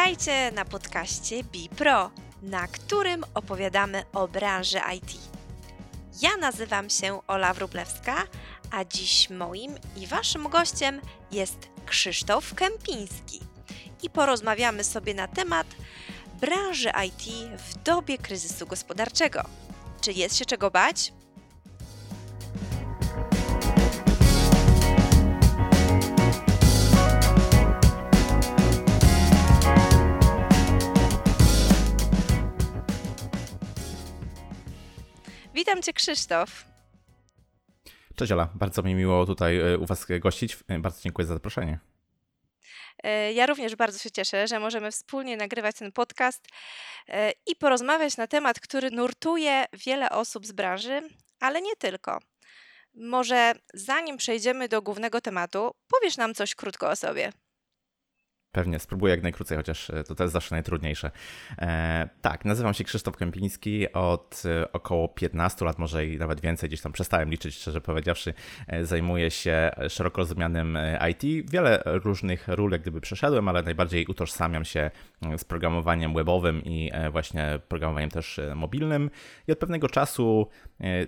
Witajcie na podcaście BePro, na którym opowiadamy o branży IT. Ja nazywam się Ola Wrublewska, a dziś moim i waszym gościem jest Krzysztof Kępiński. I porozmawiamy sobie na temat branży IT w dobie kryzysu gospodarczego. Czy jest się czego bać? Witam Cię, Krzysztof. Cześć Ola, bardzo mi miło tutaj e, u Was gościć. E, bardzo dziękuję za zaproszenie. E, ja również bardzo się cieszę, że możemy wspólnie nagrywać ten podcast i porozmawiać na temat, który nurtuje wiele osób z branży, ale nie tylko. Może zanim przejdziemy do głównego tematu, powiesz nam coś krótko o sobie. Pewnie, spróbuję jak najkrócej, chociaż e, to też zawsze najtrudniejsze. E, tak, nazywam się Krzysztof Kępiński. Od e, około 15 lat, może i nawet więcej, gdzieś tam przestałem liczyć, szczerze powiedziawszy, e, zajmuję się szeroko rozumianym IT. Wiele różnych ról jak gdyby przeszedłem, ale najbardziej utożsamiam się z programowaniem webowym i właśnie programowaniem też mobilnym. I od pewnego czasu,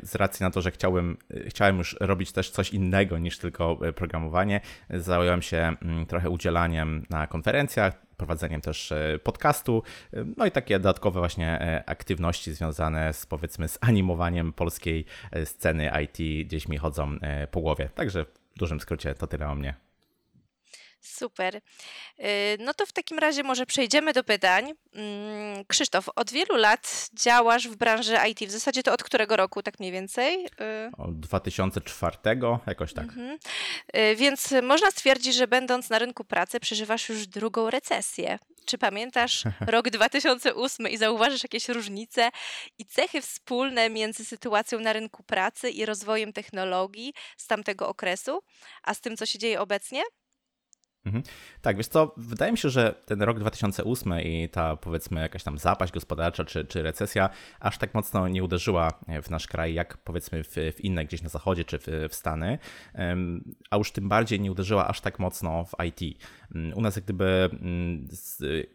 z racji na to, że chciałem, chciałem już robić też coś innego niż tylko programowanie, zająłem się mm, trochę udzielaniem na konferencjach, prowadzeniem też e, podcastu, e, no i takie dodatkowe właśnie e, aktywności związane z powiedzmy z animowaniem polskiej sceny IT gdzieś mi chodzą po głowie. Także w dużym skrócie to tyle o mnie. Super. Y, no to w takim razie może przejdziemy do pytań. Mm, Krzysztof, od wielu lat działasz w branży IT. W zasadzie to od którego roku, tak mniej więcej? Y, od 2004, jakoś tak. Mhm. Y, więc można stwierdzić, że będąc na rynku pracy, przeżywasz już drugą recesję. Czy pamiętasz rok 2008 i zauważysz jakieś różnice i cechy wspólne między sytuacją na rynku pracy i rozwojem technologii z tamtego okresu, a z tym, co się dzieje obecnie? Mhm. Tak, wiesz co, wydaje mi się, że ten rok 2008 i ta powiedzmy jakaś tam zapaść gospodarcza czy, czy recesja aż tak mocno nie uderzyła w nasz kraj, jak powiedzmy w, w inne gdzieś na zachodzie czy w, w Stany, a już tym bardziej nie uderzyła aż tak mocno w IT. U nas jak gdyby mm,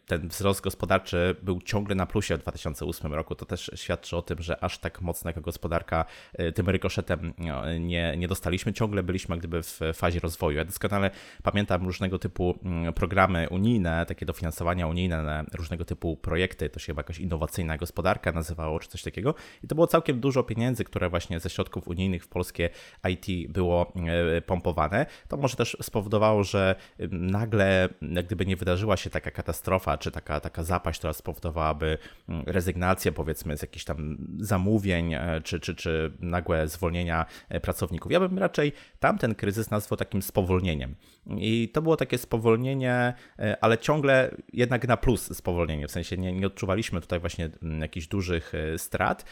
ten wzrost gospodarczy był ciągle na plusie w 2008 roku. To też świadczy o tym, że aż tak mocno jako gospodarka e, tym rykoszetem nie, nie dostaliśmy. Ciągle byliśmy gdyby w fazie rozwoju. Ja doskonale pamiętam różnego typu mm, programy unijne, takie dofinansowania unijne na różnego typu projekty. To się chyba jakaś innowacyjna gospodarka nazywało, czy coś takiego. I to było całkiem dużo pieniędzy, które właśnie ze środków unijnych w polskie IT było e, pompowane. To może też spowodowało, że nagle jak gdyby nie wydarzyła się taka katastrofa, czy taka, taka zapaść, która spowodowałaby mm, rezygnację powiedzmy z jakichś tam zamówień, e, czy, czy, czy nagłe zwolnienia e, pracowników. Ja bym raczej tamten kryzys nazwał takim spowolnieniem. I to było takie spowolnienie, e, ale ciągle jednak na plus spowolnienie, w sensie nie, nie odczuwaliśmy tutaj właśnie mm, jakichś dużych strat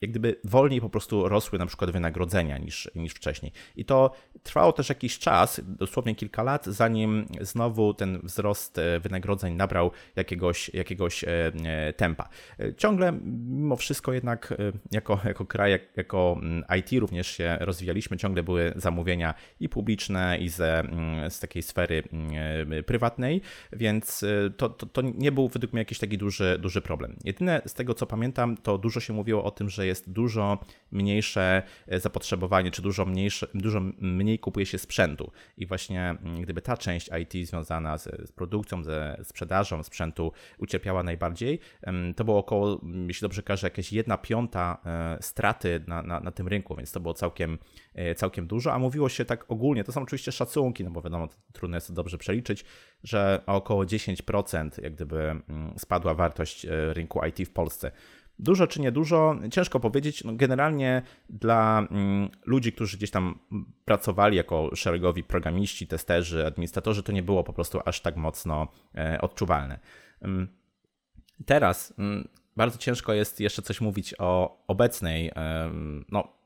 jak gdyby wolniej po prostu rosły na przykład wynagrodzenia niż, niż wcześniej. I to trwało też jakiś czas, dosłownie kilka lat, zanim znowu ten wzrost e, wynagrodzeń nabrał jakiegoś, jakiegoś e, e, tempa. Ciągle mimo wszystko jednak jako, jako kraj, jako mm, IT również się rozwijaliśmy, ciągle były zamówienia i publiczne, i ze, mm, z takiej sfery mm, prywatnej, więc to, to, to nie był według mnie jakiś taki duży, duży problem. Jedyne z tego, co pamiętam, to dużo się mówiło o tym, że jest dużo mniejsze e, zapotrzebowanie, czy dużo, mniejsze, dużo mniej kupuje się sprzętu. I właśnie mm, gdyby ta część IT związana z, z produkcją, ze sprzedażą sprzętu ucierpiała najbardziej, to było około, jeśli dobrze każę, jakieś jedna piąta e, straty na, na, na tym rynku, więc to było całkiem, e, całkiem dużo, a mówiło się tak ogólnie, to są oczywiście szacunki, no bo wiadomo, trudno jest to dobrze przeliczyć, że około 10% jak gdyby mm, spadła wartość rynku IT w Polsce. Dużo czy niedużo, ciężko powiedzieć. No generalnie dla mm, ludzi, którzy gdzieś tam pracowali jako szeregowi programiści, testerzy, administratorzy, to nie było po prostu aż tak mocno e, odczuwalne. Mm, teraz mm, bardzo ciężko jest jeszcze coś mówić o obecnej, no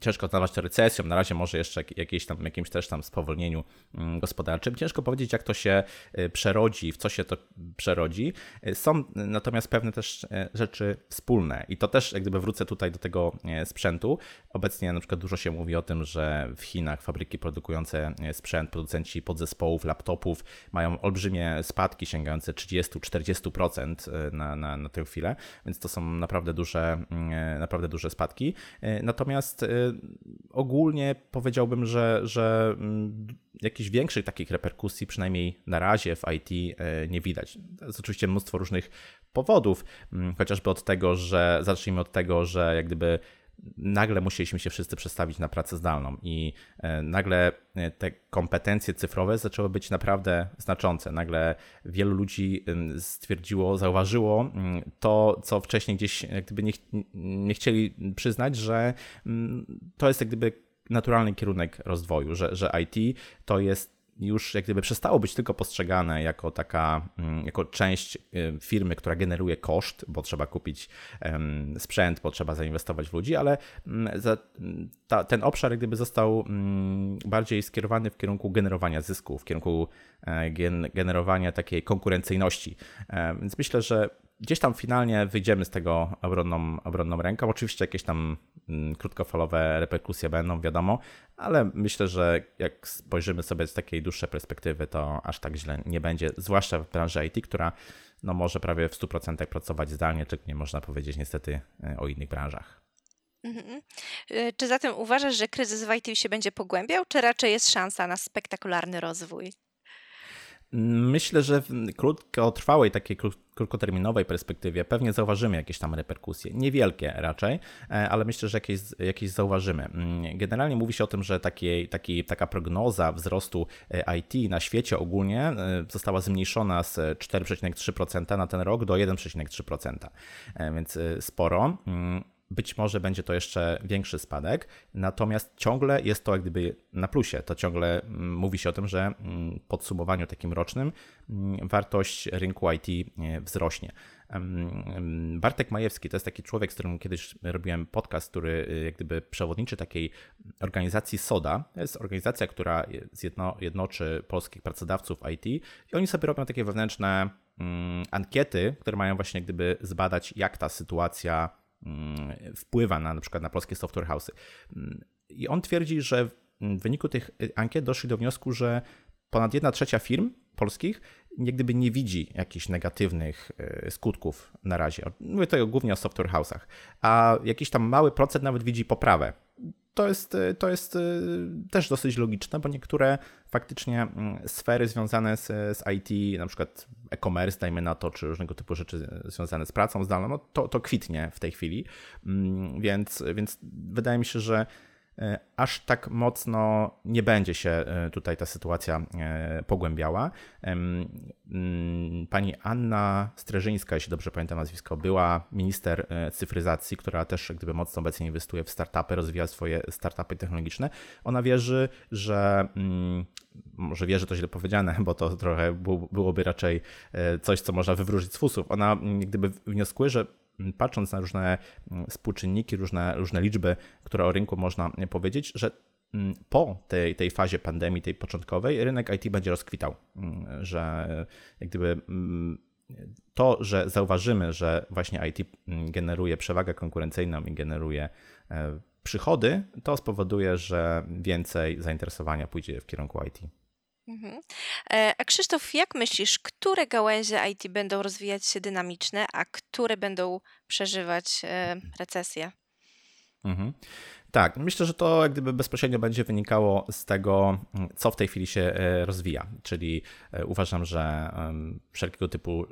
ciężko nazwać to recesją, na razie może jeszcze jakieś tam, jakimś też tam spowolnieniu mm, gospodarczym. Ciężko powiedzieć, jak to się y, przerodzi, w co się to przerodzi. Y, są natomiast pewne też y, rzeczy wspólne i to też, jak gdyby wrócę tutaj do tego sprzętu. Obecnie na przykład dużo się mówi o tym, że w Chinach fabryki produkujące sprzęt, producenci podzespołów, laptopów mają olbrzymie spadki sięgające 30-40% na, na, na tę chwilę, więc to są naprawdę duże, naprawdę duże spadki. Natomiast Natomiast y, ogólnie powiedziałbym, że, że mm, jakichś większych takich reperkusji, przynajmniej na razie w IT nie widać. To jest oczywiście mnóstwo różnych powodów, mm, chociażby od tego, że zacznijmy od tego, że jak gdyby nagle musieliśmy się wszyscy przestawić na pracę zdalną i e, nagle e, te kompetencje cyfrowe zaczęły być naprawdę znaczące. Nagle wielu ludzi stwierdziło, zauważyło to, co wcześniej gdzieś jak gdyby nie, nie chcieli przyznać, że to jest jak gdyby naturalny kierunek rozwoju, że, że IT to jest już jak gdyby przestało być tylko postrzegane jako taka, mm, jako część y, firmy, która generuje koszt, bo trzeba kupić sprzęt, bo trzeba zainwestować w ludzi, ale mm, ten obszar jak gdyby został mm, bardziej skierowany w kierunku generowania zysku, w kierunku e, generowania takiej konkurencyjności. E, więc myślę, że gdzieś tam finalnie wyjdziemy z tego obronną, obronną ręką. Oczywiście jakieś tam krótkofalowe reperkusje będą, wiadomo, ale myślę, że jak spojrzymy sobie z takiej dłuższej perspektywy, to aż tak źle nie będzie, zwłaszcza w branży IT, która no, może prawie w 100% pracować zdalnie, czego nie można powiedzieć niestety e, o innych branżach. Mhm. E, czy zatem uważasz, że kryzys w IT się będzie pogłębiał, czy raczej jest szansa na spektakularny rozwój? Myślę, że w krótkotrwałej, takiej krótkoterminowej perspektywie pewnie zauważymy jakieś tam reperkusje. Niewielkie raczej, e, ale myślę, że jakieś, jakieś zauważymy. Mm, generalnie mówi się o tym, że takiej, takiej, taka prognoza wzrostu e, IT na świecie ogólnie e, została zmniejszona z 4,3% na ten rok do 1,3%, więc sporo. Być może będzie to jeszcze większy spadek, natomiast ciągle jest to jak gdyby na plusie. To ciągle mm, mówi się o tym, że mm, w podsumowaniu takim rocznym mm, wartość rynku IT e, wzrośnie. Bartek Majewski to jest taki człowiek, z którym kiedyś robiłem podcast, który e, jak gdyby przewodniczy takiej organizacji SODA. To jest organizacja, która zjedno, jednoczy polskich pracodawców IT i oni sobie robią takie wewnętrzne ankiety, które mają właśnie gdyby zbadać, jak ta sytuacja wpływa na na przykład na polskie software house'y. Mm, I on twierdzi, że w wyniku tych ankiet doszli do wniosku, że ponad 1 trzecia firm polskich jak gdyby nie widzi jakichś negatywnych e, skutków na razie. Mówię tutaj głównie o software house'ach, a jakiś tam mały procent nawet widzi poprawę to jest, y, to jest y, też dosyć logiczne, bo niektóre faktycznie mm, sfery związane z, z IT, na przykład e-commerce, dajmy na to, czy różnego typu rzeczy związane z pracą zdalną, no to, to kwitnie w tej chwili. Mm, więc, więc wydaje mi się, że aż tak mocno nie będzie się e, tutaj ta sytuacja e, pogłębiała. Mm, pani Anna Streżyńska, jeśli dobrze pamiętam nazwisko, była minister cyfryzacji, która też gdyby mocno obecnie inwestuje w startupy, rozwija swoje startupy technologiczne. Ona wierzy, że mm, może wierzy to źle powiedziane, bo to trochę byłoby raczej coś, co można wywrócić z fusów. Ona mm, gdyby wnioskuje, że patrząc na różne mm, współczynniki, różne, różne liczby, które o rynku można powiedzieć, że mm, po tej, tej fazie pandemii, tej początkowej, rynek IT będzie rozkwitał, mm, że jak gdyby to, że zauważymy, że właśnie IT generuje przewagę konkurencyjną i generuje e, przychody, to spowoduje, że więcej zainteresowania pójdzie w kierunku IT. Mhm. E, a Krzysztof, jak myślisz, które gałęzie IT będą rozwijać się dynamiczne, a które będą przeżywać e, recesję? Mhm. Tak, myślę, że to jak gdyby bezpośrednio będzie wynikało z tego, co w tej chwili się e, rozwija. Czyli e, uważam, że wszelkiego typu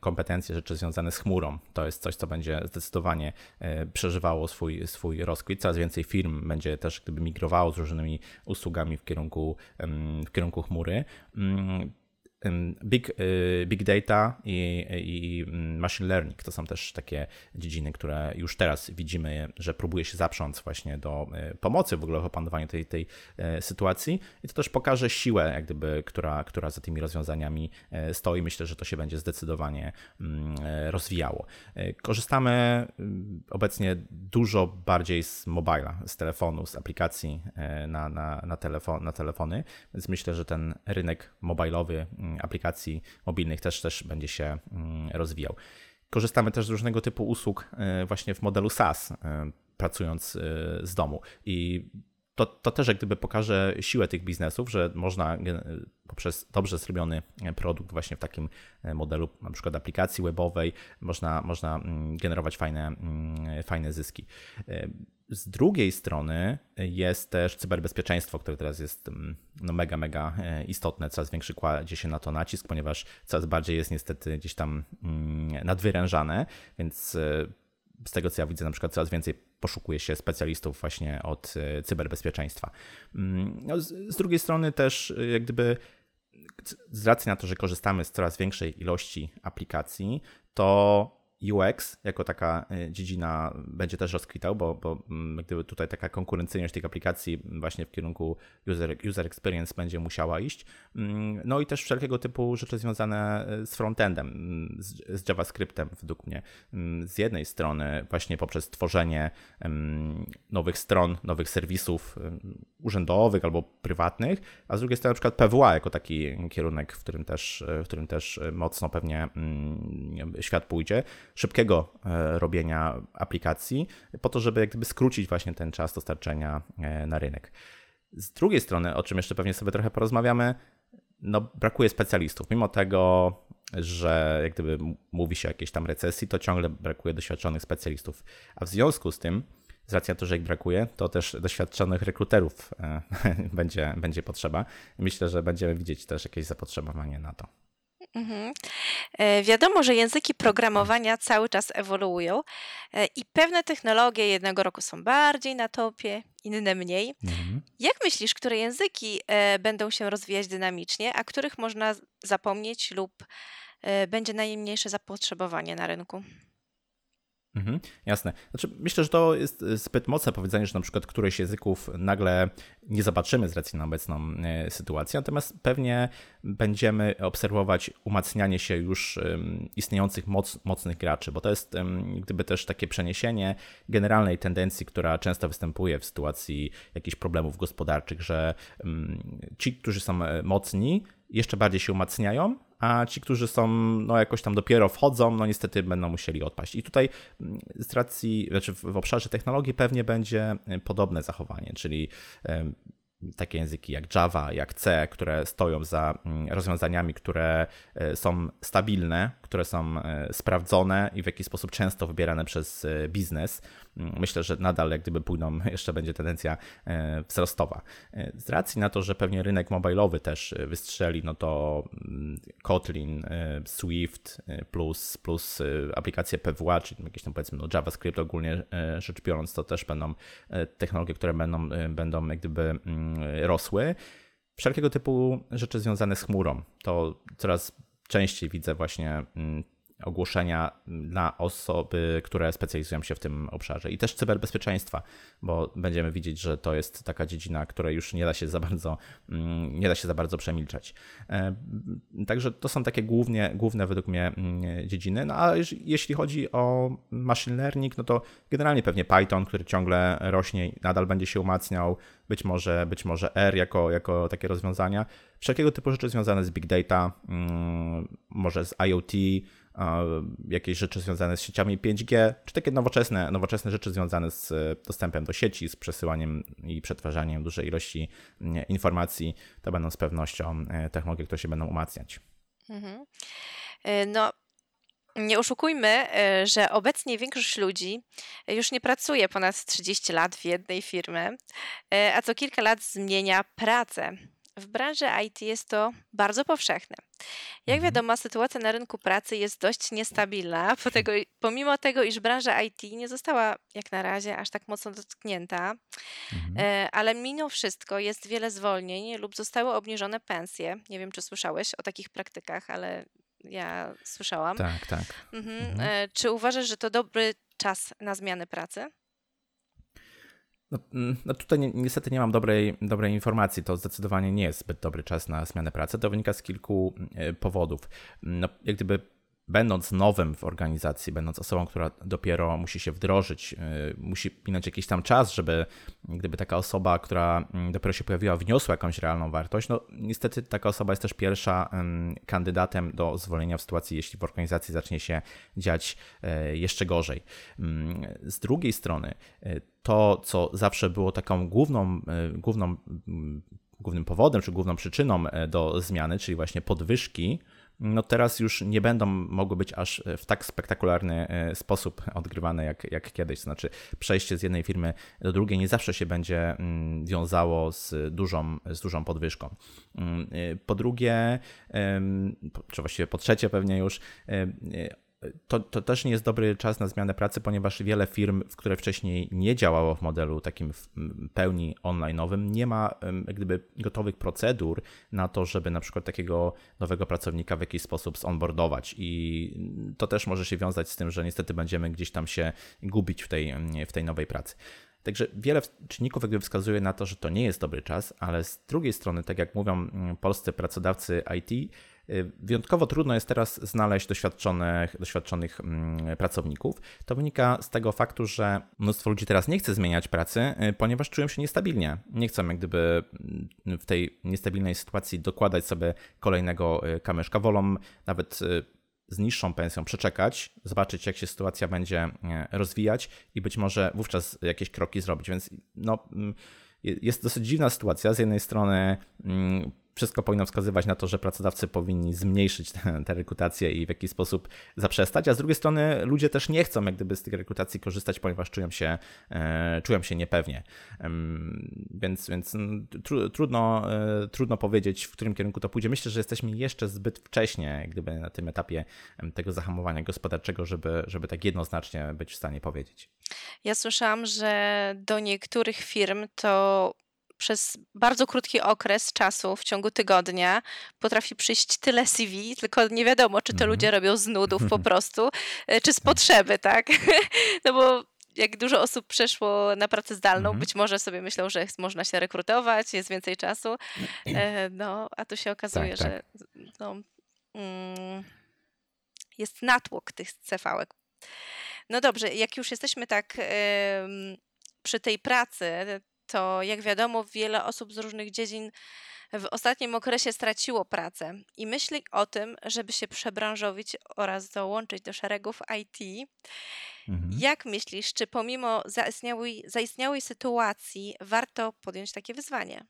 kompetencje, rzeczy związane z chmurą, to jest coś, co będzie zdecydowanie e, przeżywało swój, swój rozkwit. Coraz więcej firm będzie też gdyby migrowało z różnymi usługami w kierunku, w kierunku chmury Big, y, big data i, i, mm, machine learning to są też takie dziedziny, które już teraz widzimy, że próbuje się zaprząc właśnie do y, pomocy w ogóle w opanowaniu tej, tej y, sytuacji i to też pokaże siłę, jak gdyby, która, która za tymi rozwiązaniami stoi. Myślę, że to się będzie zdecydowanie mm, rozwijało. Korzystamy obecnie dużo bardziej z mobila, z telefonu, z aplikacji na, na, na, telefon, na telefony, więc myślę, że ten rynek mobilowy mm, aplikacji mobilnych też, też będzie się mm, rozwijał. Korzystamy też z różnego typu usług e, właśnie w modelu SaaS, e, pracując e, z domu. I to, to też jak gdyby pokaże siłę tych biznesów, że można poprzez dobrze zrobiony produkt właśnie w takim modelu na przykład aplikacji webowej można, można mm, generować fajne, fajne zyski. Z drugiej strony jest też cyberbezpieczeństwo, które teraz jest mm, no, mega, mega e, istotne. Coraz większy kładzie się na to nacisk, ponieważ coraz bardziej jest niestety gdzieś tam mm, nadwyrężane, więc e, z tego co ja widzę, na przykład coraz więcej poszukuje się specjalistów właśnie od e, cyberbezpieczeństwa. Mm, no, z, drugiej strony też jak gdyby z racji na to, że korzystamy z coraz większej ilości aplikacji, to UX jako taka y, dziedzina będzie też rozkwitał, bo, bo mm, gdyby tutaj taka konkurencyjność tych aplikacji właśnie w kierunku user, user experience będzie musiała iść. Mm, no i też wszelkiego typu rzeczy związane y, z frontendem, mm, z, z JavaScriptem według mnie. Z jednej strony właśnie poprzez tworzenie nowych stron, nowych serwisów urzędowych albo prywatnych, a z drugiej strony na przykład PWA jako taki kierunek, w którym też, w którym też mocno pewnie świat pójdzie szybkiego e, robienia aplikacji, po to, żeby jak gdyby skrócić właśnie ten czas dostarczenia e, na rynek. Z drugiej strony, o czym jeszcze pewnie sobie trochę porozmawiamy, no brakuje specjalistów. Mimo tego, że jak gdyby mówi się o jakiejś tam recesji, to ciągle brakuje doświadczonych specjalistów. A w związku z tym, z racji na to, że ich brakuje, to też doświadczonych rekruterów e, będzie, będzie potrzeba. Myślę, że będziemy widzieć też jakieś zapotrzebowanie na to. Mhm. E, wiadomo, że języki programowania cały czas ewoluują e, i pewne technologie jednego roku są bardziej na topie, inne mniej. Mhm. Jak myślisz, które języki e, będą się rozwijać dynamicznie, a których można zapomnieć lub będzie najmniejsze zapotrzebowanie na rynku? Mhm, jasne. Znaczy, myślę, że to jest zbyt mocne powiedzenie, że na przykład któryś języków nagle nie zobaczymy z racji na obecną e, sytuację, natomiast pewnie będziemy obserwować umacnianie się już istniejących moc, mocnych graczy, bo to jest gdyby też takie przeniesienie generalnej tendencji, która często występuje w sytuacji jakichś problemów gospodarczych, że ci, którzy są e, mocni, jeszcze bardziej się umacniają, a ci, którzy są, no jakoś tam dopiero wchodzą, no niestety będą musieli odpaść. I tutaj mm, z racji, znaczy w obszarze technologii pewnie będzie y, podobne zachowanie, czyli takie języki jak Java, jak C, które stoją za mm, rozwiązaniami, które y, są stabilne, które są y, sprawdzone i w jakiś sposób często wybierane przez biznes myślę, że nadal jak gdyby pójdą, jeszcze będzie tendencja e, wzrostowa. E, z racji na to, że pewnie rynek mobilowy też wystrzeli, no to mm, Kotlin, e, Swift plus, plus aplikacje PWA, czyli jakieś tam powiedzmy no JavaScript ogólnie rzecz biorąc, to też będą technologie, które będą, będą jak gdyby mm, rosły. Wszelkiego typu rzeczy związane z chmurą, to coraz częściej widzę właśnie mm, ogłoszenia dla osoby, które specjalizują się w tym obszarze i też cyberbezpieczeństwa, bo będziemy widzieć, że to jest taka dziedzina, której już nie da się za bardzo, mm, nie da się za bardzo przemilczać. E, także to są takie głównie, główne według mnie mm, dziedziny. No a jeśli chodzi o machine learning, no to generalnie pewnie Python, który ciągle rośnie, nadal będzie się umacniał, być może, być może R jako, jako takie rozwiązania. Wszelkiego typu rzeczy związane z big data, mm, może z IoT, jakieś rzeczy związane z sieciami 5G, czy takie nowoczesne, nowoczesne rzeczy związane z dostępem do sieci, z przesyłaniem i przetwarzaniem dużej ilości informacji, to będą z pewnością e, technologie, które się będą umacniać. Mhm. E, no, nie oszukujmy, e, że obecnie większość ludzi już nie pracuje ponad 30 lat w jednej firmie, a co kilka lat zmienia pracę. W branży IT jest to bardzo powszechne. Jak mhm. wiadomo, sytuacja na rynku pracy jest dość niestabilna, pomimo tego, iż branża IT nie została jak na razie aż tak mocno dotknięta, mhm. E, ale mimo wszystko jest wiele zwolnień lub zostały obniżone pensje. Nie wiem, czy słyszałeś o takich praktykach, ale ja słyszałam. Tak, tak. Mhm. Mhm. E, czy uważasz, że to dobry czas na zmianę pracy? No, mm, no tutaj ni niestety nie mam dobrej, dobrej informacji. To zdecydowanie nie jest zbyt dobry czas na zmianę pracy. To wynika z kilku e, powodów. No, jak gdyby będąc nowym w organizacji, będąc osobą, która dopiero musi się wdrożyć, y, musi minąć jakiś tam czas, żeby gdyby taka osoba, która mm, dopiero się pojawiła, wniosła jakąś realną wartość, no niestety taka osoba jest też pierwsza kandydatem do zwolnienia w sytuacji, jeśli w organizacji zacznie się dziać e, jeszcze gorzej. Mm, z drugiej strony, e, to, co zawsze było taką główną, e, główną mm, głównym powodem czy główną przyczyną do zmiany, czyli właśnie podwyżki, no teraz już nie będą mogły być aż w tak spektakularny e, sposób odgrywane jak, jak kiedyś. Znaczy, przejście z jednej firmy do drugiej nie zawsze się będzie mm, wiązało z dużą, z dużą podwyżką. Mm, e, po drugie, czy właściwie po trzecie pewnie już, e, to, to też nie jest dobry czas na zmianę pracy, ponieważ wiele firm, które wcześniej nie działało w modelu takim w pełni online'owym, nie ma gdyby gotowych procedur na to, żeby na przykład takiego nowego pracownika w jakiś sposób zonboardować i to też może się wiązać z tym, że niestety będziemy gdzieś tam się gubić w tej, w tej nowej pracy. Także wiele czynników jakby wskazuje na to, że to nie jest dobry czas, ale z drugiej strony, tak jak mówią polscy pracodawcy IT, wyjątkowo trudno jest teraz znaleźć doświadczonych, doświadczonych mm, pracowników. To wynika z tego faktu, że mnóstwo ludzi teraz nie chce zmieniać pracy, y, ponieważ czują się niestabilnie. Nie chcą jak gdyby mm, w tej niestabilnej sytuacji dokładać sobie kolejnego y, kamyszka. Wolą nawet z niższą pensją przeczekać, zobaczyć jak się sytuacja będzie rozwijać i być może wówczas jakieś kroki zrobić. Więc no, mm, jest dosyć dziwna sytuacja. Z jednej strony wszystko powinno wskazywać na to, że pracodawcy powinni zmniejszyć tę rekrutację i w jakiś sposób zaprzestać, a z drugiej strony ludzie też nie chcą jak gdyby z tych rekrutacji korzystać, ponieważ czują się, e, czują się niepewnie. Więc, więc tru, trudno, e, trudno powiedzieć, w którym kierunku to pójdzie. Myślę, że jesteśmy jeszcze zbyt wcześnie gdyby na tym etapie tego zahamowania gospodarczego, żeby, żeby tak jednoznacznie być w stanie powiedzieć. Ja słyszałam, że do niektórych firm to przez bardzo krótki okres czasu, w ciągu tygodnia, potrafi przyjść tyle CV, tylko nie wiadomo, czy to mm. ludzie robią z nudów po prostu, e, czy z tak. potrzeby, tak? No bo jak dużo osób przeszło na pracę zdalną, mm. być może sobie myślą, że można się rekrutować, jest więcej czasu, e, no, a tu się okazuje, tak, tak. że no, mm, jest natłok tych cv No dobrze, jak już jesteśmy tak przy tej pracy, to jak wiadomo, wiele osób z różnych dziedzin w ostatnim okresie straciło pracę i myśli o tym, żeby się przebranżowić oraz dołączyć do szeregów IT. Mhm. Jak myślisz, czy pomimo zaistniałej, zaistniałej sytuacji warto podjąć takie wyzwanie?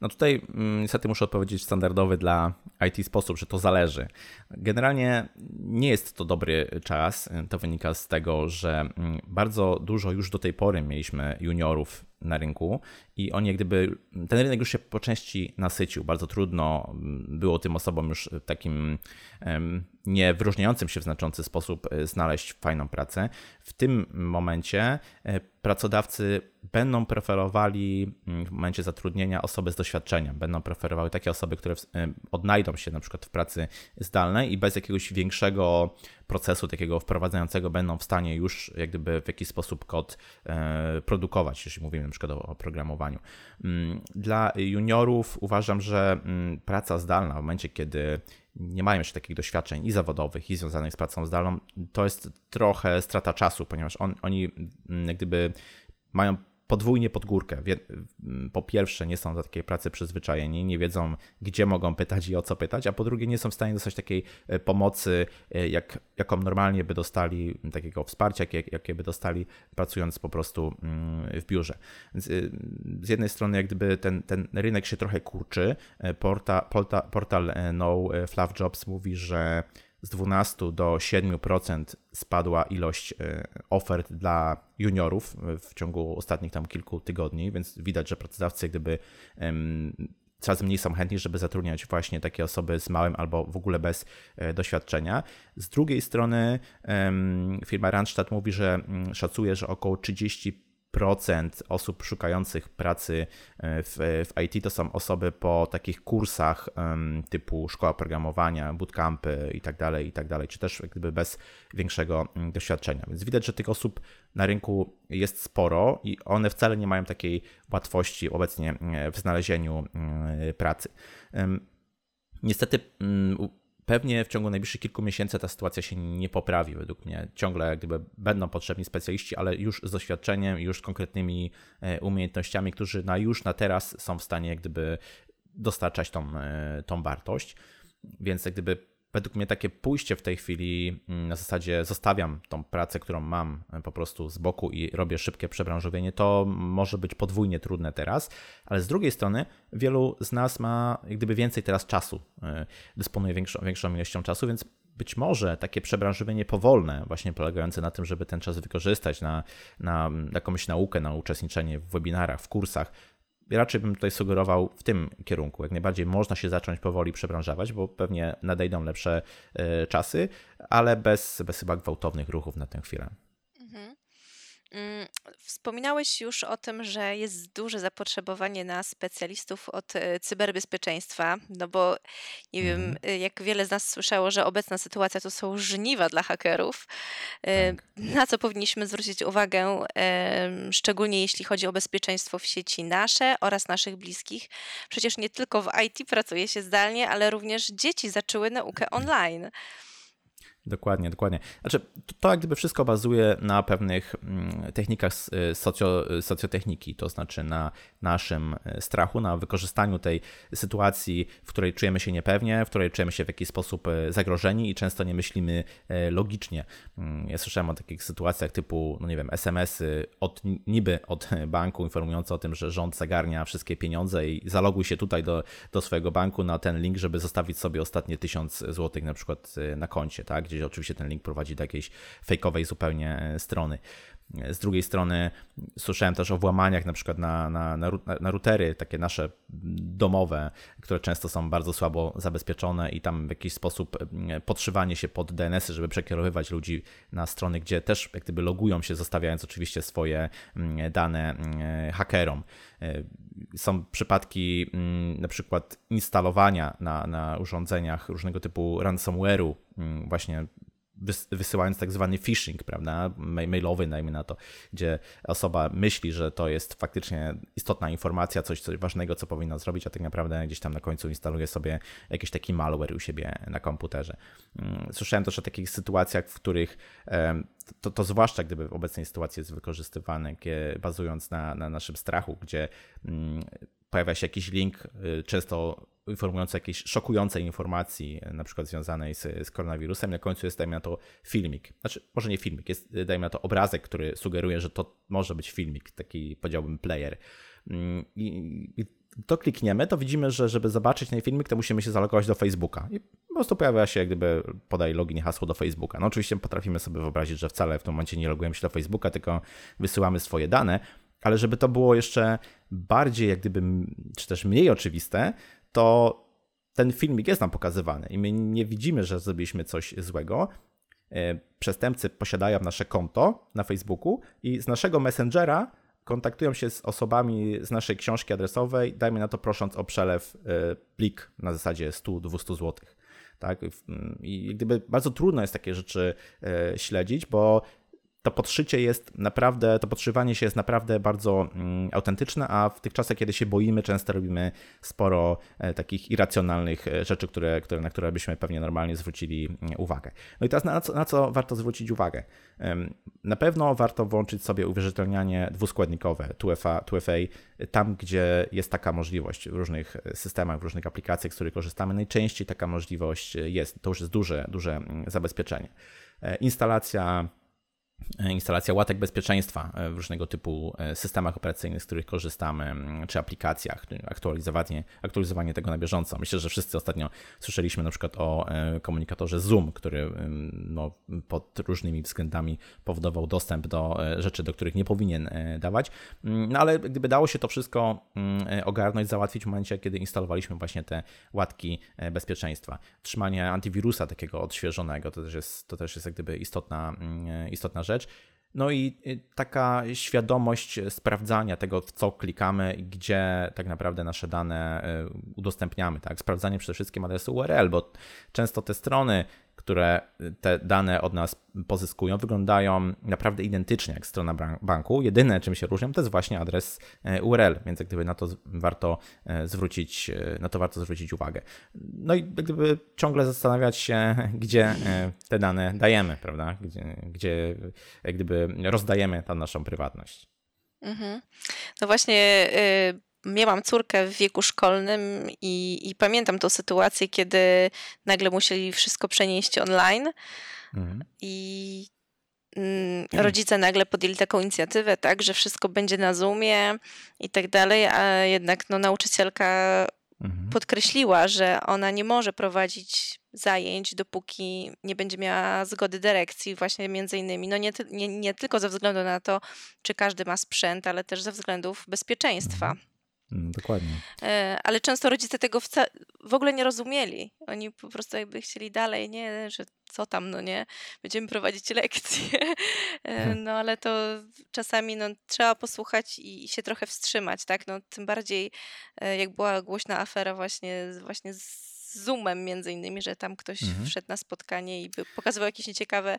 No tutaj mm, niestety muszę odpowiedzieć w standardowy dla IT sposób, że to zależy. Generalnie nie jest to dobry czas. To wynika z tego, że mm, bardzo dużo już do tej pory mieliśmy juniorów na rynku i oni jak gdyby, ten rynek już się po części nasycił. Bardzo trudno mm, było tym osobom już takim nie wyróżniającym się w znaczący sposób e, znaleźć fajną pracę. W tym momencie e, pracodawcy będą preferowali mm, w momencie zatrudnienia osoby z doświadczeniem. Będą preferowały takie osoby, które e, odnajdą się na przykład w pracy zdalnej i bez jakiegoś większego procesu takiego wprowadzającego będą w stanie już jak gdyby w jakiś sposób kod produkować, jeśli mówimy na przykład o oprogramowaniu. Mm, dla juniorów uważam, że mm, praca zdalna w momencie, kiedy nie mają jeszcze takich doświadczeń i zawodowych, i związanych z pracą zdalną, to jest trochę strata czasu, ponieważ on, oni mm, gdyby mają podwójnie pod górkę. Po pierwsze, nie są do takiej pracy przyzwyczajeni, nie wiedzą, gdzie mogą pytać i o co pytać, a po drugie, nie są w stanie dostać takiej e, pomocy, e, jak, jaką normalnie by dostali, takiego wsparcia, jak, jakie by dostali pracując po prostu mm, w biurze. E, z jednej strony, jak gdyby ten, ten rynek się trochę kurczy. Porta, porta, portal No Fluff Jobs mówi, że z 12 do 7% spadła ilość e, ofert dla juniorów w ciągu ostatnich tam kilku tygodni, więc widać, że pracodawcy gdyby coraz mniej są chętni, żeby zatrudniać właśnie takie osoby z małym albo w ogóle bez doświadczenia. Z drugiej strony firma Randstad mówi, że mm, szacuje, że około 30 procent osób szukających pracy e, w, w, IT to są osoby po takich kursach typu szkoła programowania, bootcampy i tak dalej, i tak czy też gdyby bez większego mm, doświadczenia. Więc widać, że tych osób na rynku jest sporo i one wcale nie mają takiej łatwości obecnie e, w znalezieniu e, pracy. Niestety Pewnie w ciągu najbliższych kilku miesięcy ta sytuacja się nie poprawi, według mnie. Ciągle jak gdyby będą potrzebni specjaliści, ale już z doświadczeniem, już z konkretnymi e, umiejętnościami, którzy na już na teraz są w stanie jak gdyby dostarczać tą, e, tą wartość. Więc jak gdyby według mnie takie pójście w tej chwili mm, na zasadzie zostawiam tą pracę, którą mam e, po prostu z boku i robię szybkie przebranżowienie, to może być podwójnie trudne teraz, ale z drugiej strony wielu z nas ma jak gdyby więcej teraz czasu, e, dysponuje większą, większą ilością czasu, więc być może takie przebranżowienie powolne, właśnie polegające na tym, żeby ten czas wykorzystać na, na jakąś naukę, na uczestniczenie w webinarach, w kursach, raczej bym tutaj sugerował w tym kierunku. Jak najbardziej można się zacząć powoli przebranżawać, bo pewnie nadejdą lepsze e, czasy, ale bez, bez chyba gwałtownych ruchów na tę chwilę. Mm, wspominałeś już o tym, że jest duże zapotrzebowanie na specjalistów od e, cyberbezpieczeństwa, no bo nie wiem, mhm. e, jak wiele z nas słyszało, że obecna sytuacja to są żniwa dla hakerów. E, tak. Na co powinniśmy zwrócić uwagę, szczególnie jeśli chodzi o bezpieczeństwo w sieci nasze oraz naszych bliskich. Przecież nie tylko w IT pracuje się zdalnie, ale również dzieci zaczęły naukę online. Dokładnie, dokładnie. Znaczy, to, to jak gdyby wszystko bazuje na pewnych mm, technikach y, socjo, y, socjotechniki, to znaczy na naszym y, strachu, na wykorzystaniu tej sytuacji, w której czujemy się niepewnie, w której czujemy się w jakiś sposób zagrożeni i często nie myślimy logicznie. Mm, ja słyszałem o takich sytuacjach typu, no nie wiem, SMS-y od, niby od banku informujące o tym, że rząd zagarnia wszystkie pieniądze i zaloguj się tutaj do, do swojego banku na ten link, żeby zostawić sobie ostatnie tysiąc złotych na przykład na koncie, tak? Gdzie oczywiście ten link prowadzi do jakiejś fejkowej zupełnie e, strony. Z drugiej strony słyszałem też o włamaniach na przykład na, na, na, na routery, takie nasze domowe, które często są bardzo słabo zabezpieczone i tam w jakiś sposób e, podszywanie się pod DNS-y, żeby przekierowywać ludzi na strony, gdzie też jak gdyby logują się, zostawiając oczywiście swoje mm, dane mm, hakerom. E, są przypadki mm, na przykład instalowania na, na urządzeniach różnego typu ransomware'u, właśnie wysyłając tak zwany phishing, prawda, mailowy, dajmy na to, gdzie osoba myśli, że to jest faktycznie istotna informacja, coś, coś ważnego, co powinna zrobić, a tak naprawdę gdzieś tam na końcu instaluje sobie jakiś taki malware u siebie na komputerze. Mm, słyszałem też o takich sytuacjach, w których to, to zwłaszcza gdyby w obecnej sytuacji jest wykorzystywane, bazując na, na naszym strachu, gdzie mm, pojawia się jakiś link, y, często informujący jakieś szokujące informacji, na przykład związanej z, z koronawirusem. Na końcu jest, dajmy na to, filmik. Znaczy, może nie filmik, jest, dajmy na to, obrazek, który sugeruje, że to może być filmik, taki, powiedziałbym, player. Mm, I, i to klikniemy, to widzimy, że żeby zobaczyć ten filmik, to musimy się zalogować do Facebooka. I po prostu pojawia się, jak gdyby podaj login i hasło do Facebooka. No oczywiście potrafimy sobie wyobrazić, że wcale w tym momencie nie logujemy się do Facebooka, tylko wysyłamy swoje dane, ale żeby to było jeszcze bardziej, jak gdyby, czy też mniej oczywiste, to ten filmik jest nam pokazywany i my nie widzimy, że zrobiliśmy coś złego. E, przestępcy posiadają nasze konto na Facebooku i z naszego Messengera kontaktują się z osobami z naszej książki adresowej, dajmy na to prosząc o przelew e, plik na zasadzie 100-200 zł. Tak? I gdyby bardzo trudno jest takie rzeczy e, śledzić, bo to podszycie jest naprawdę, to podszywanie się jest naprawdę bardzo mm, autentyczne, a w tych czasach, kiedy się boimy, często robimy sporo e, takich irracjonalnych e, rzeczy, które, które, na które byśmy pewnie normalnie zwrócili mm, uwagę. No i teraz na co, na co warto zwrócić uwagę? Na pewno warto włączyć sobie uwierzytelnianie dwuskładnikowe, 2FA, 2FA tam, gdzie jest taka możliwość w różnych systemach, w różnych aplikacjach, z których korzystamy. Najczęściej taka możliwość jest. To już jest duże, duże mm, zabezpieczenie. E, instalacja instalacja łatek bezpieczeństwa w różnego typu systemach operacyjnych, z których korzystamy, czy aplikacjach, aktualizowanie, aktualizowanie tego na bieżąco. Myślę, że wszyscy ostatnio słyszeliśmy na przykład o komunikatorze Zoom, który no, pod różnymi względami powodował dostęp do rzeczy, do których nie powinien dawać. No ale gdyby dało się to wszystko ogarnąć, załatwić w momencie, kiedy instalowaliśmy właśnie te łatki bezpieczeństwa. Trzymanie antywirusa takiego odświeżonego, to też jest, to też jest jak gdyby istotna, istotna rzecz. No i y, taka świadomość sprawdzania tego, w co klikamy i gdzie tak naprawdę nasze dane y, udostępniamy. Tak? Sprawdzanie przede wszystkim adresu URL, bo często te strony które te dane od nas pozyskują, wyglądają naprawdę identycznie jak strona banku. Jedyne, czym się różnią, to jest właśnie adres e, URL, więc jak gdyby na to warto e, zwrócić, e, na to warto zwrócić uwagę. No i gdyby ciągle zastanawiać się, gdzie te dane dajemy, prawda? Gdzie, gdzie jak gdyby rozdajemy tam naszą prywatność. Mhm. No właśnie. Y miałam córkę w wieku szkolnym i, i, pamiętam tą sytuację, kiedy nagle musieli wszystko przenieść online mhm. i mm, rodzice nagle podjęli taką inicjatywę, tak, że wszystko będzie na Zoomie i tak dalej, a jednak no, nauczycielka mhm. podkreśliła, że ona nie może prowadzić zajęć, dopóki nie będzie miała zgody dyrekcji, właśnie między innymi, no nie, nie, nie tylko ze względu na to, czy każdy ma sprzęt, ale też ze względów bezpieczeństwa. Mhm. No, dokładnie. E, ale często rodzice tego w, w, ogóle nie rozumieli. Oni po prostu jakby chcieli dalej, nie, że co tam, no nie, będziemy prowadzić lekcje. E, hmm. No ale to czasami no, trzeba posłuchać i, i się trochę wstrzymać, tak? No, tym bardziej e, jak była głośna afera właśnie, właśnie z Zoomem między innymi, że tam ktoś mhm. wszedł na spotkanie i pokazywał jakieś nieciekawe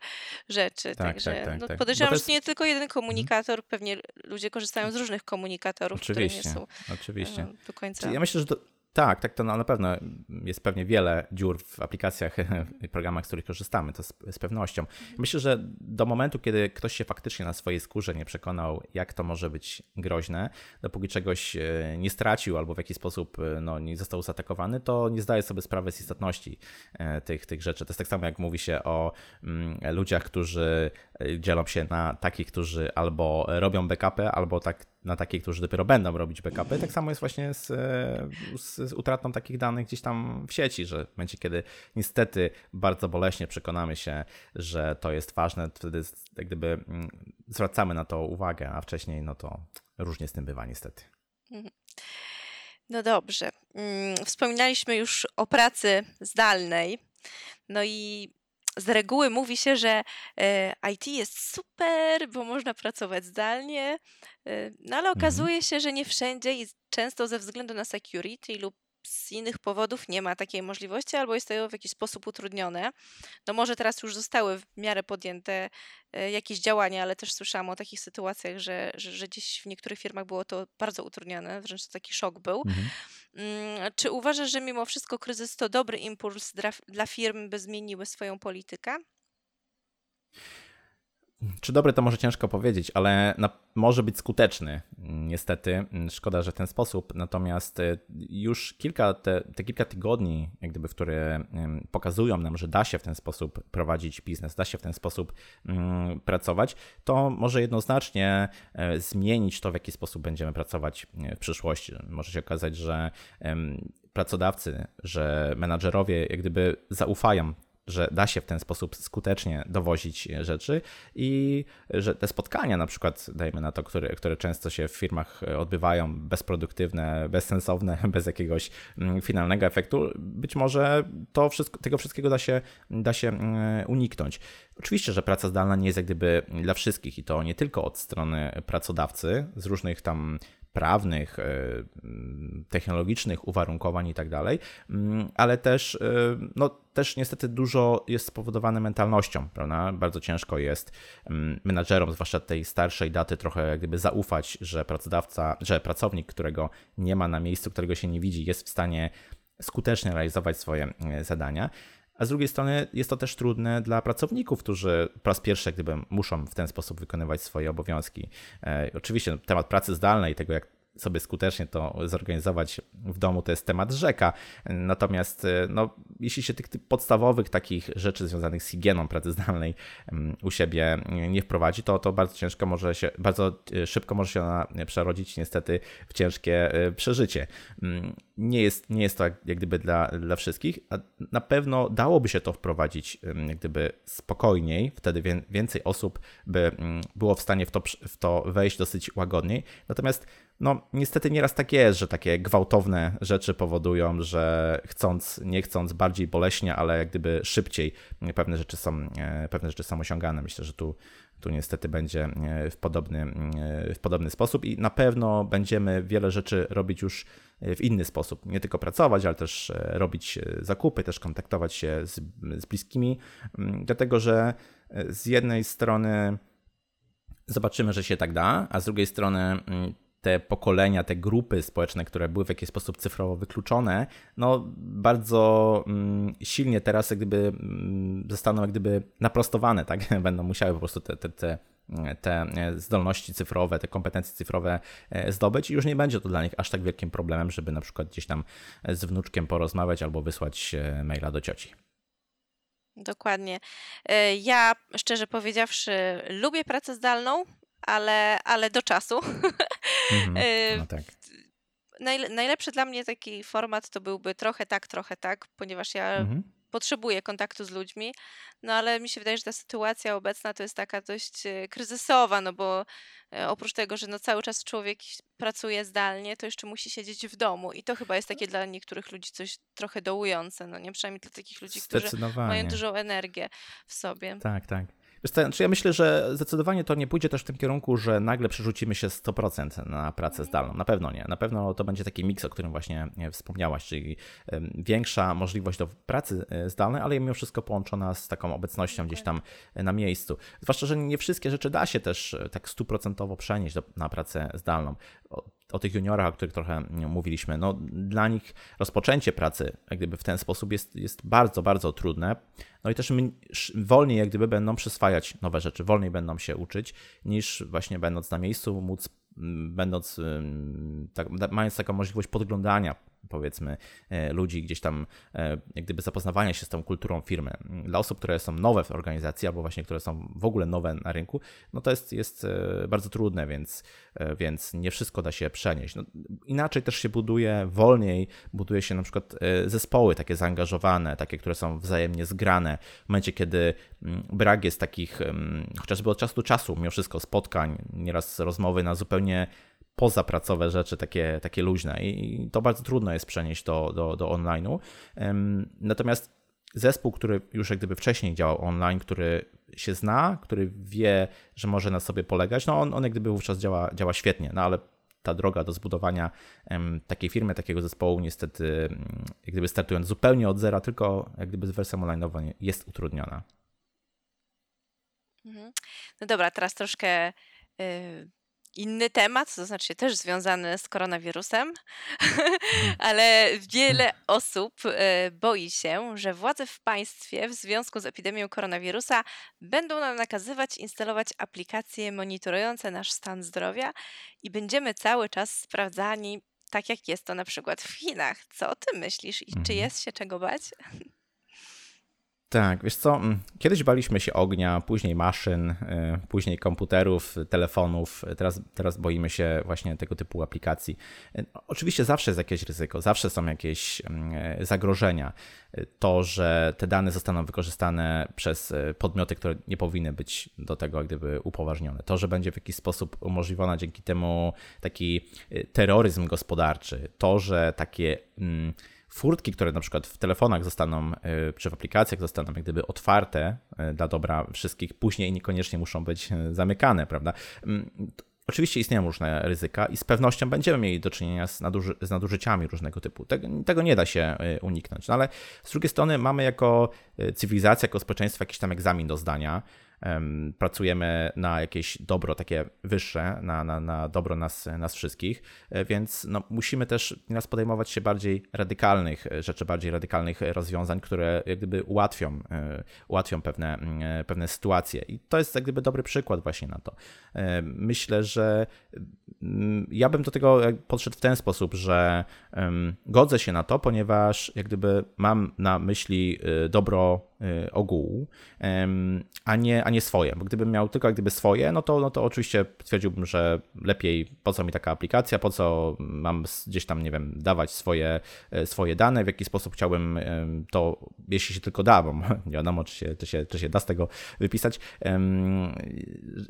rzeczy. Tak, Także tak, tak, no, tak. podejrzewam, jest... że nie tylko jeden mhm. komunikator, mhm. pewnie ludzie korzystają z różnych komunikatorów, oczywiście, które nie są oczywiście. do końca... Ja myślę, że to tak, tak, to na pewno jest pewnie wiele dziur w aplikacjach i programach, z których korzystamy, to z, z, pewnością. Myślę, że do momentu, kiedy ktoś się faktycznie na swojej skórze nie przekonał, jak to może być groźne, dopóki czegoś e, nie stracił albo w jakiś sposób e, no, nie został zaatakowany, to nie zdaje sobie sprawy z istotności e, tych, tych rzeczy. To jest tak samo, jak mówi się o mm, ludziach, którzy dzielą się na takich, którzy albo robią backupy, albo tak na takich, którzy dopiero będą robić backupy. Tak samo jest właśnie z, z, z, utratą takich danych gdzieś tam w sieci, że w momencie, kiedy niestety bardzo boleśnie przekonamy się, że to jest ważne, wtedy jak gdyby mm, zwracamy na to uwagę, a wcześniej no to różnie z tym bywa niestety. Mhm. No dobrze. Mm, wspominaliśmy już o pracy zdalnej. No i z reguły mówi się, że e, IT jest super, bo można pracować zdalnie, e, no ale mhm. okazuje się, że nie wszędzie i często ze względu na security lub z innych powodów nie ma takiej możliwości, albo jest to w jakiś sposób utrudnione. No może teraz już zostały w miarę podjęte e, jakieś działania, ale też słyszałam o takich sytuacjach, że, że, że gdzieś w niektórych firmach było to bardzo utrudnione, wręcz to taki szok był. Mhm. Mm, czy uważasz, że mimo wszystko kryzys to dobry impuls dla, dla firm, by zmieniły swoją politykę? Czy dobry to może ciężko powiedzieć, ale na, może być skuteczny. Niestety, szkoda, że w ten sposób. Natomiast y, już kilka, te, te, kilka tygodni, jak gdyby, które pokazują nam, że da się w ten sposób prowadzić biznes, da się w ten sposób um, pracować, to może jednoznacznie e, zmienić to, w jaki sposób będziemy pracować e, w przyszłości. Może się okazać, że pracodawcy, że menadżerowie jak gdyby zaufają że da się w ten sposób skutecznie dowozić rzeczy i że te spotkania, na przykład, dajmy na to, które, które często się w firmach odbywają, bezproduktywne, bezsensowne, bez jakiegoś mm, finalnego efektu, być może to wszystko, tego wszystkiego da się, da się mm, uniknąć. Oczywiście, że praca zdalna nie jest jak gdyby dla wszystkich i to nie tylko od strony pracodawcy z różnych tam prawnych, e, technologicznych uwarunkowań i tak dalej, mm, ale też, e, no, też niestety dużo jest spowodowane mentalnością, prawda? Bardzo ciężko jest mm, menadżerom, zwłaszcza tej starszej daty, trochę gdyby zaufać, że pracodawca, że pracownik, którego nie ma na miejscu, którego się nie widzi, jest w stanie skutecznie realizować swoje e, zadania. A z drugiej strony jest to też trudne dla pracowników, którzy po raz pierwszy gdyby muszą w ten sposób wykonywać swoje obowiązki. E, oczywiście temat pracy zdalnej, tego jak sobie skutecznie to zorganizować w domu, to jest temat rzeka. Natomiast no, jeśli się tych, podstawowych takich rzeczy związanych z higieną pracy zdalnej u siebie nie wprowadzi, to, to bardzo ciężko może się, bardzo szybko może się ona przerodzić niestety w ciężkie przeżycie. Nie jest, nie jest to jak, jak gdyby dla, dla wszystkich, a na pewno dałoby się to wprowadzić jak gdyby spokojniej, wtedy więcej osób by było w stanie w to, w to wejść dosyć łagodniej. Natomiast no, niestety nieraz tak jest, że takie gwałtowne rzeczy powodują, że chcąc, nie chcąc, bardziej boleśnie, ale jak gdyby szybciej pewne rzeczy są, e, pewne rzeczy są osiągane. Myślę, że tu, tu niestety będzie e, w podobny, e, w podobny sposób i na pewno będziemy wiele rzeczy robić już w inny sposób. Nie tylko pracować, ale też robić zakupy, też kontaktować się z, z bliskimi, dlatego że z jednej strony zobaczymy, że się tak da, a z drugiej strony te pokolenia, te grupy społeczne, które były w jakiś sposób cyfrowo wykluczone, no bardzo mm, silnie teraz jak gdyby mm, zostaną jak gdyby naprostowane, tak? Będą musiały po prostu te, te, te te zdolności cyfrowe, te kompetencje cyfrowe e, zdobyć i już nie będzie to dla nich aż tak wielkim problemem, żeby na przykład gdzieś tam z wnuczkiem porozmawiać albo wysłać e, maila do cioci. Dokładnie. E, ja szczerze powiedziawszy lubię pracę zdalną, ale, ale do czasu. Mhm, no tak. najlepszy dla mnie taki format to byłby trochę tak, trochę tak, ponieważ ja mhm. potrzebuję kontaktu z ludźmi, no ale mi się wydaje, że ta sytuacja obecna to jest taka dość e, kryzysowa, no bo e, oprócz tego, że no cały czas człowiek pracuje zdalnie, to jeszcze musi siedzieć w domu i to chyba jest takie dla niektórych ludzi coś trochę dołujące, no nie przynajmniej dla takich ludzi, którzy mają dużą energię w sobie. Tak, tak. Znaczy ja myślę, że zdecydowanie to nie pójdzie też w tym kierunku, że nagle przerzucimy się 100% na pracę mhm. zdalną. Na pewno nie. Na pewno to będzie taki miks, o którym właśnie wspomniałaś, czyli większa możliwość do pracy e, zdalnej, ale mimo wszystko połączona z taką obecnością gdzieś tam e, na miejscu. Zwłaszcza, że nie wszystkie rzeczy da się też e, tak stuprocentowo przenieść do, na pracę zdalną o tych juniorach, o których trochę mówiliśmy, no, dla nich rozpoczęcie pracy jak gdyby w ten sposób jest, jest bardzo, bardzo trudne. No i też wolniej jak gdyby będą przyswajać nowe rzeczy, wolniej będą się uczyć, niż właśnie będąc na miejscu, móc będąc, tak, mając taką możliwość podglądania powiedzmy e, ludzi gdzieś tam, e, jak gdyby zapoznawania się z tą kulturą firmy. Dla osób, które są nowe w organizacji albo właśnie które są w ogóle nowe na rynku, no to jest, jest e, bardzo trudne, więc, więc nie wszystko da się przenieść. No, inaczej też się buduje, wolniej buduje się na przykład zespoły takie zaangażowane, takie, które są wzajemnie zgrane. W momencie, kiedy brak jest takich, chociażby od czasu do czasu, mimo wszystko spotkań, nieraz rozmowy na zupełnie pozapracowe rzeczy, takie, takie luźne i to bardzo trudno jest przenieść do, do, do online'u. Natomiast zespół, który już jak gdyby wcześniej działał online, który się zna, który wie, że może na sobie polegać, no on, on jak gdyby wówczas działa, działa świetnie, no ale ta droga do zbudowania takiej firmy, takiego zespołu, niestety, jak gdyby startując zupełnie od zera, tylko jak gdyby z wersją online'ową jest utrudniona. Mhm. No dobra, teraz troszkę y, inny temat, to znaczy też związany z koronawirusem, mhm. ale wiele osób e, boi się, że władze w państwie w związku z epidemią koronawirusa będą nam nakazywać instalować aplikacje monitorujące nasz stan zdrowia i będziemy cały czas sprawdzani, tak jak jest to na przykład w Chinach. Co o tym myślisz i czy mhm. jest się czego bać? Tak, wiesz co, mm, kiedyś baliśmy się ognia, później maszyn, y, później komputerów, telefonów, teraz, teraz boimy się właśnie tego typu aplikacji. Y, oczywiście zawsze jest jakieś ryzyko, zawsze są jakieś mm, y, zagrożenia. To, że te dane zostaną wykorzystane przez podmioty, które nie powinny być do tego jak gdyby upoważnione. To, że będzie w jakiś sposób umożliwiona dzięki temu taki terroryzm gospodarczy. To, że takie mm, furtki, które na przykład w telefonach zostaną, y, czy w aplikacjach zostaną jak gdyby otwarte y, dla dobra wszystkich, później niekoniecznie muszą być y, zamykane, prawda? Mm, oczywiście istnieją różne ryzyka i z pewnością będziemy mieli do czynienia z, naduży z nadużyciami różnego typu. Tego, tego, nie da się uniknąć. No ale z drugiej strony mamy jako cywilizacja, jako społeczeństwo jakiś tam egzamin do zdania pracujemy na jakieś dobro takie wyższe, na, na, na dobro nas, nas wszystkich, więc no, musimy też nas podejmować się bardziej radykalnych rzeczy, bardziej radykalnych rozwiązań, które jak gdyby ułatwią, ułatwią pewne, pewne sytuacje. I to jest jak gdyby dobry przykład właśnie na to. Myślę, że mm, ja bym do tego podszedł w ten sposób, że godzę się na to, ponieważ jak gdyby mam na myśli y, dobro ogółu, a nie, a nie swoje. Bo gdybym miał tylko gdyby swoje, no to, no to oczywiście stwierdziłbym, że lepiej po co mi taka aplikacja, po co mam gdzieś tam, nie wiem, dawać swoje, e, swoje dane, w jaki sposób chciałbym to, jeśli się tylko da, bo nie wiadomo, czy się, czy się, czy się da z tego wypisać,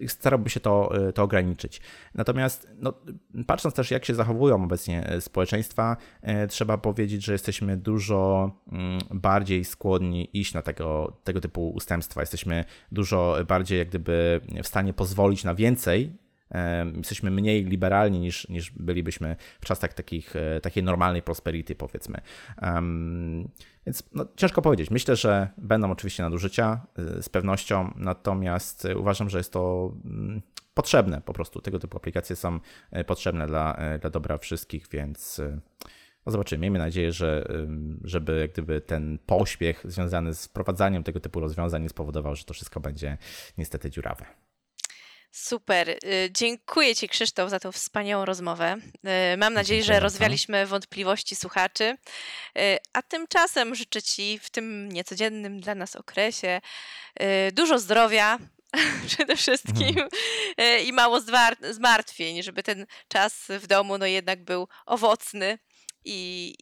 starałbym się to, e, to ograniczyć. Natomiast no, patrząc też, jak się zachowują obecnie e, społeczeństwa, trzeba powiedzieć, że jesteśmy dużo mm, bardziej skłonni iść na tego, tego typu ustępstwa. Jesteśmy dużo bardziej jak gdyby w stanie pozwolić na więcej. Jesteśmy mniej liberalni niż, niż bylibyśmy w czasach takich, e, takiej normalnej prosperity, powiedzmy. Um, więc no, ciężko powiedzieć. Myślę, że będą oczywiście nadużycia e, z pewnością, natomiast uważam, że jest to mm, potrzebne po prostu. Tego typu aplikacje są e, potrzebne dla, dla dobra wszystkich, więc no zobaczymy. Miejmy nadzieję, że żeby jak gdyby ten pośpiech związany z wprowadzaniem tego typu rozwiązań nie spowodował, że to wszystko będzie niestety dziurawe. Super. Y, dziękuję Ci, Krzysztof, za tą wspaniałą rozmowę. Y, mam nadzieję, że rozwialiśmy wątpliwości słuchaczy. Y, a tymczasem życzę Ci w tym niecodziennym dla nas okresie dużo zdrowia, przede wszystkim mhm. i mało zmartwień, żeby ten czas w domu no jednak był owocny i,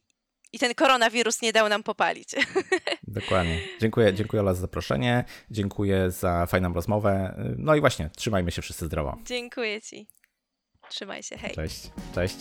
i ten koronawirus nie dał nam popalić. Dokładnie. Dziękuję, dziękuję Ola za zaproszenie, dziękuję za fajną rozmowę. No i właśnie, trzymajmy się wszyscy zdrowo. Dziękuję Ci. Trzymaj się, hej. Cześć, cześć.